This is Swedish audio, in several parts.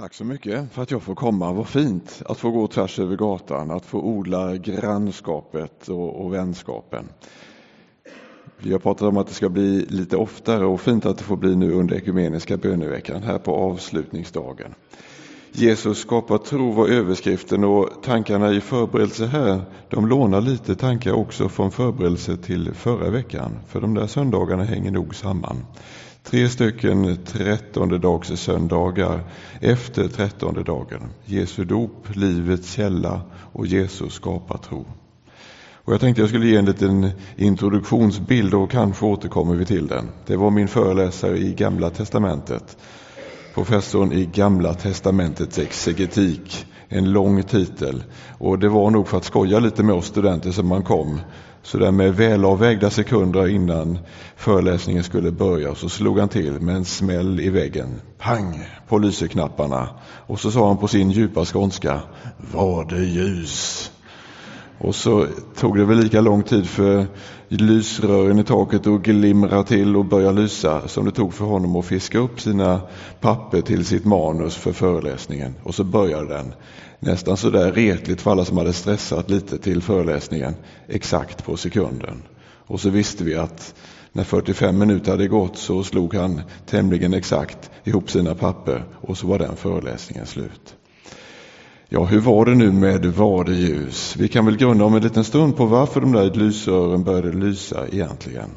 Tack så mycket för att jag får komma. Vad fint att få gå tvärs över gatan, att få odla grannskapet och, och vänskapen. Vi har pratat om att det ska bli lite oftare och fint att det får bli nu under ekumeniska böneveckan här på avslutningsdagen. Jesus skapar tro var överskriften och tankarna i förberedelse här, de lånar lite tankar också från förberedelse till förra veckan, för de där söndagarna hänger nog samman. Tre stycken trettonde dags söndagar efter trettonde dagen. Jesu dop, livets källa och Jesus skapar tro. Och jag tänkte jag skulle ge en liten introduktionsbild och kanske återkommer vi till den. Det var min föreläsare i Gamla Testamentet. Professorn i Gamla Testamentets exegetik. En lång titel. Och det var nog för att skoja lite med oss studenter som man kom. Så där med välavvägda sekunder innan föreläsningen skulle börja så slog han till med en smäll i väggen. Pang på lyseknapparna. Och så sa han på sin djupa skånska. Var det ljus? Och så tog det väl lika lång tid för lysrören i taket att glimra till och börja lysa som det tog för honom att fiska upp sina papper till sitt manus för föreläsningen. Och så började den nästan så där retligt för alla som hade stressat lite till föreläsningen exakt på sekunden. Och så visste vi att när 45 minuter hade gått så slog han tämligen exakt ihop sina papper och så var den föreläsningen slut. Ja, hur var det nu med vadeljus? Vi kan väl grunna om en liten stund på varför de där lysrören började lysa egentligen.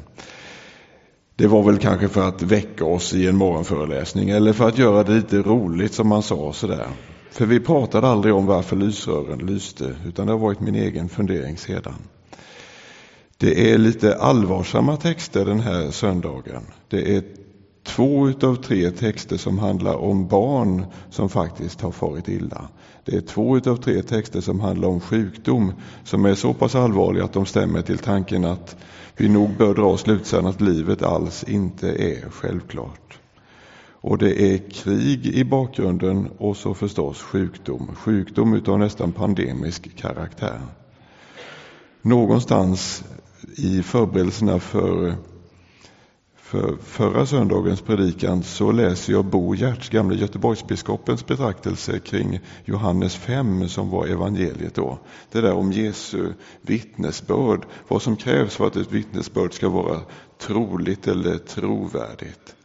Det var väl kanske för att väcka oss i en morgonföreläsning eller för att göra det lite roligt som man sa sådär. För vi pratade aldrig om varför lysrören lyste utan det har varit min egen fundering sedan. Det är lite allvarsamma texter den här söndagen. Det är två utav tre texter som handlar om barn som faktiskt har farit illa. Det är två utav tre texter som handlar om sjukdom som är så pass allvarliga att de stämmer till tanken att vi nog bör dra slutsatsen att livet alls inte är självklart. Och det är krig i bakgrunden och så förstås sjukdom. Sjukdom utav nästan pandemisk karaktär. Någonstans i förberedelserna för för förra söndagens predikan så läser jag Bo Giertz, gamle Göteborgsbiskopens betraktelse kring Johannes 5 som var evangeliet då. Det där om Jesu vittnesbörd, vad som krävs för att ett vittnesbörd ska vara troligt eller trovärdigt.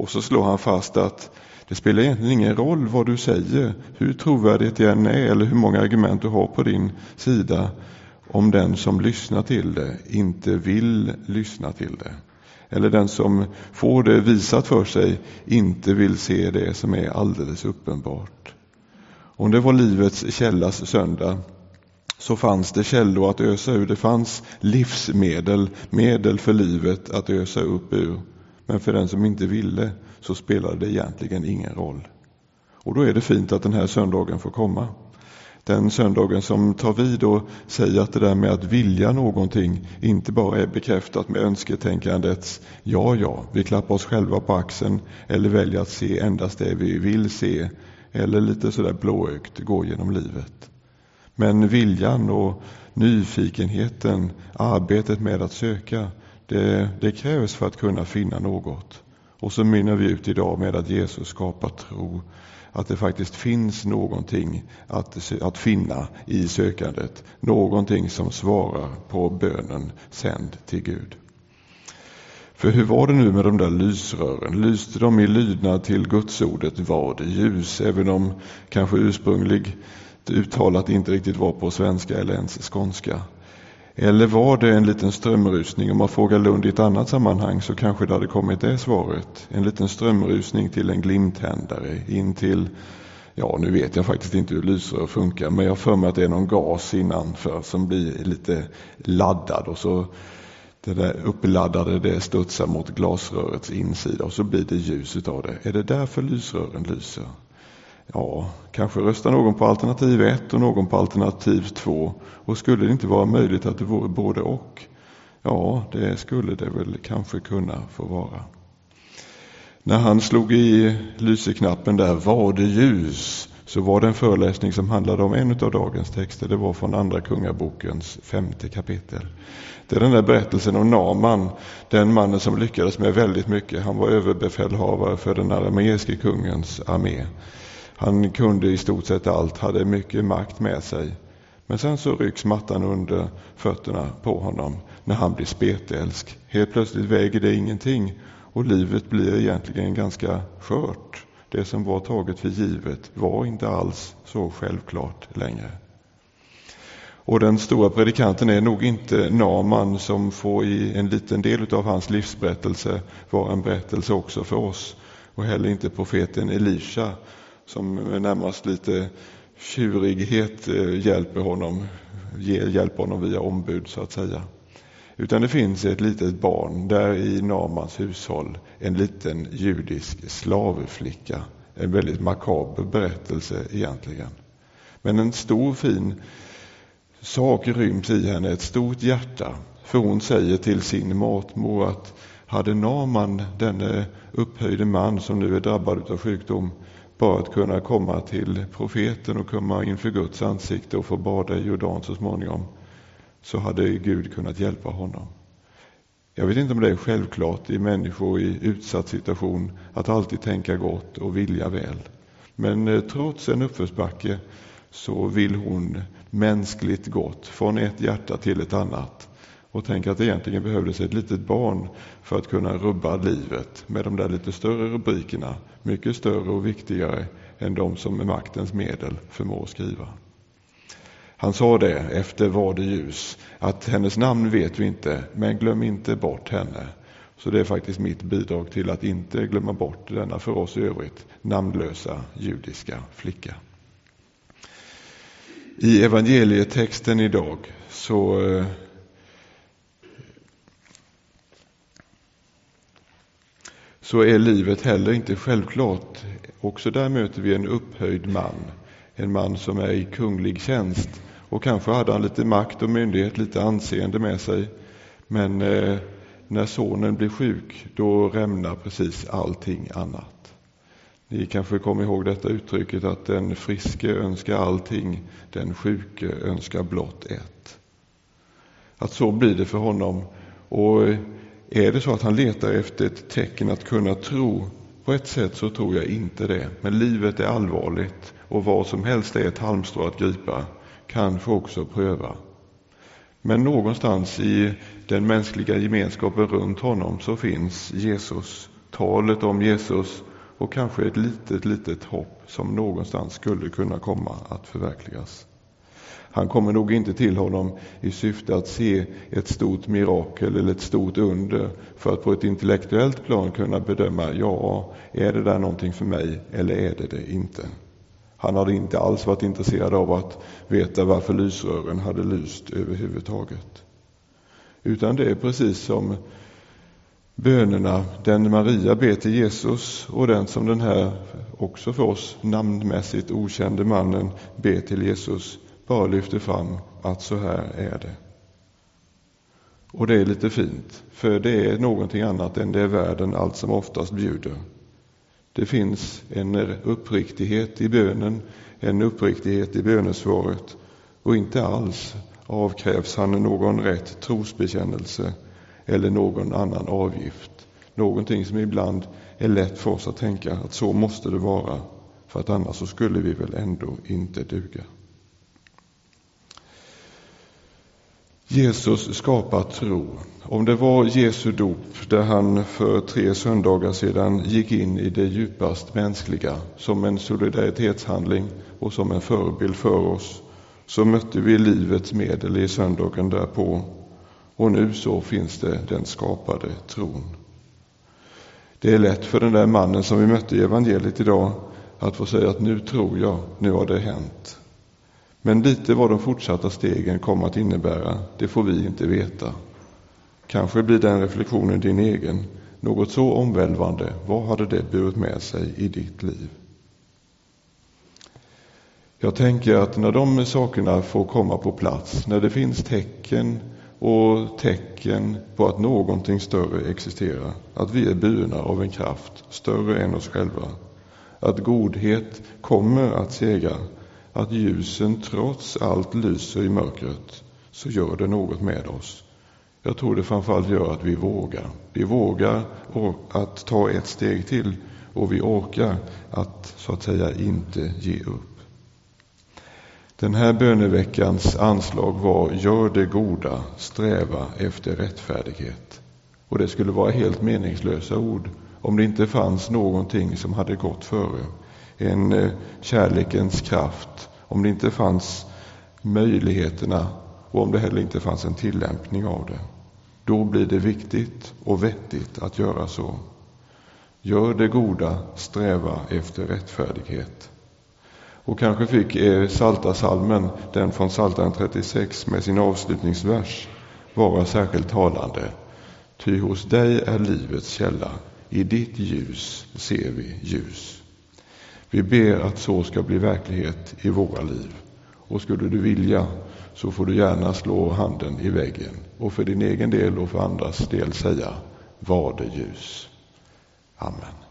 Och så slår han fast att det spelar egentligen ingen roll vad du säger, hur trovärdigt det än är eller hur många argument du har på din sida om den som lyssnar till det inte vill lyssna till det eller den som får det visat för sig inte vill se det som är alldeles uppenbart. Om det var livets källas söndag så fanns det källor att ösa ur. Det fanns livsmedel, medel för livet att ösa upp ur. Men för den som inte ville så spelade det egentligen ingen roll. Och då är det fint att den här söndagen får komma den söndagen som tar vid och säger att det där med att vilja någonting inte bara är bekräftat med önsketänkandets ja, ja, vi klappar oss själva på axeln eller väljer att se endast det vi vill se eller lite sådär blåögt gå genom livet. Men viljan och nyfikenheten, arbetet med att söka, det, det krävs för att kunna finna något. Och så mynnar vi ut idag med att Jesus skapar tro att det faktiskt finns någonting att, att finna i sökandet. Någonting som svarar på bönen sänd till Gud. För hur var det nu med de där lysrören? Lyste de i lydnad till gudsordet var det ljus, även om kanske ursprungligt uttalat inte riktigt var på svenska eller ens skånska. Eller var det en liten strömrusning? Om man frågar Lund i ett annat sammanhang så kanske det hade kommit det svaret. En liten strömrusning till en glimtändare in till, ja nu vet jag faktiskt inte hur lysrör funkar, men jag för mig att det är någon gas innanför som blir lite laddad och så det där uppladdade det studsar mot glasrörets insida och så blir det ljus utav det. Är det därför lysrören lyser? Ja, kanske röstar någon på alternativ 1 och någon på alternativ 2. Och skulle det inte vara möjligt att det vore både och? Ja, det skulle det väl kanske kunna få vara. När han slog i lyseknappen där, var det ljus, så var det en föreläsning som handlade om en av dagens texter. Det var från Andra Kungabokens femte kapitel. Det är den där berättelsen om Naman, den mannen som lyckades med väldigt mycket. Han var överbefälhavare för den arameiske kungens armé. Han kunde i stort sett allt, hade mycket makt med sig. Men sen så rycks mattan under fötterna på honom när han blir spetälsk. Helt plötsligt väger det ingenting och livet blir egentligen ganska skört. Det som var taget för givet var inte alls så självklart längre. Och den stora predikanten är nog inte Naman som får i en liten del av hans livsberättelse vara en berättelse också för oss. Och heller inte profeten Elisha som med närmast lite tjurighet eh, hjälper honom, hjälper honom via ombud så att säga. Utan det finns ett litet barn där i Namans hushåll, en liten judisk slavflicka. En väldigt makaber berättelse egentligen. Men en stor fin sak ryms i henne, ett stort hjärta. För hon säger till sin matmor att hade Naman, denne upphöjde man som nu är drabbad av sjukdom, bara att kunna komma till profeten och komma inför Guds ansikte och få bada i Jordan så småningom, så hade Gud kunnat hjälpa honom. Jag vet inte om det är självklart i människor i utsatt situation att alltid tänka gott och vilja väl. Men eh, trots en uppförsbacke så vill hon mänskligt gott från ett hjärta till ett annat och tänk att det egentligen behövdes ett litet barn för att kunna rubba livet med de där lite större rubrikerna, mycket större och viktigare än de som med maktens medel förmår skriva. Han sa det efter Var det ljus, att hennes namn vet vi inte, men glöm inte bort henne. Så det är faktiskt mitt bidrag till att inte glömma bort denna för oss i övrigt namnlösa judiska flicka. I evangelietexten idag så eh, så är livet heller inte självklart. Också där möter vi en upphöjd man, en man som är i kunglig tjänst och kanske hade han lite makt och myndighet, lite anseende med sig. Men eh, när sonen blir sjuk, då rämnar precis allting annat. Ni kanske kommer ihåg detta uttrycket att den friske önskar allting, den sjuke önskar blott ett. Att så blir det för honom. Och är det så att han letar efter ett tecken att kunna tro på ett sätt så tror jag inte det. Men livet är allvarligt och vad som helst är ett halmstrå att gripa. Kanske också pröva. Men någonstans i den mänskliga gemenskapen runt honom så finns Jesus. Talet om Jesus och kanske ett litet, litet hopp som någonstans skulle kunna komma att förverkligas. Han kommer nog inte till honom i syfte att se ett stort mirakel eller ett stort under för att på ett intellektuellt plan kunna bedöma, ja, är det där någonting för mig eller är det det inte? Han hade inte alls varit intresserad av att veta varför lysrören hade lyst överhuvudtaget. Utan det är precis som bönerna, den Maria ber till Jesus och den som den här, också för oss namnmässigt okände mannen ber till Jesus bara lyfter fram att så här är det. Och det är lite fint, för det är någonting annat än det världen allt som oftast bjuder. Det finns en uppriktighet i bönen, en uppriktighet i bönesvaret och inte alls avkrävs han någon rätt trosbekännelse eller någon annan avgift. Någonting som ibland är lätt för oss att tänka att så måste det vara, för att annars så skulle vi väl ändå inte duga. Jesus skapar tro. Om det var Jesu dop där han för tre söndagar sedan gick in i det djupast mänskliga som en solidaritetshandling och som en förebild för oss så mötte vi livets medel i söndagen därpå och nu så finns det den skapade tron. Det är lätt för den där mannen som vi mötte i evangeliet idag att få säga att nu tror jag, nu har det hänt. Men lite vad de fortsatta stegen kommer att innebära, det får vi inte veta. Kanske blir den reflektionen din egen. Något så omvälvande, vad hade det burit med sig i ditt liv? Jag tänker att när de sakerna får komma på plats, när det finns tecken och tecken på att någonting större existerar, att vi är burna av en kraft större än oss själva, att godhet kommer att segra, att ljusen trots allt lyser i mörkret, så gör det något med oss. Jag tror det framförallt gör att vi vågar. Vi vågar att ta ett steg till och vi orkar att så att säga inte ge upp. Den här böneveckans anslag var Gör det goda, sträva efter rättfärdighet. Och det skulle vara helt meningslösa ord om det inte fanns någonting som hade gått före. En eh, kärlekens kraft, om det inte fanns möjligheterna och om det heller inte fanns en tillämpning av det. Då blir det viktigt och vettigt att göra så. Gör det goda, sträva efter rättfärdighet. Och kanske fick eh, Salta-salmen, den från Psaltaren 36 med sin avslutningsvers, vara särskilt talande. Ty hos dig är livets källa, i ditt ljus ser vi ljus. Vi ber att så ska bli verklighet i våra liv. Och skulle du vilja så får du gärna slå handen i väggen och för din egen del och för andras del säga var det ljus. Amen.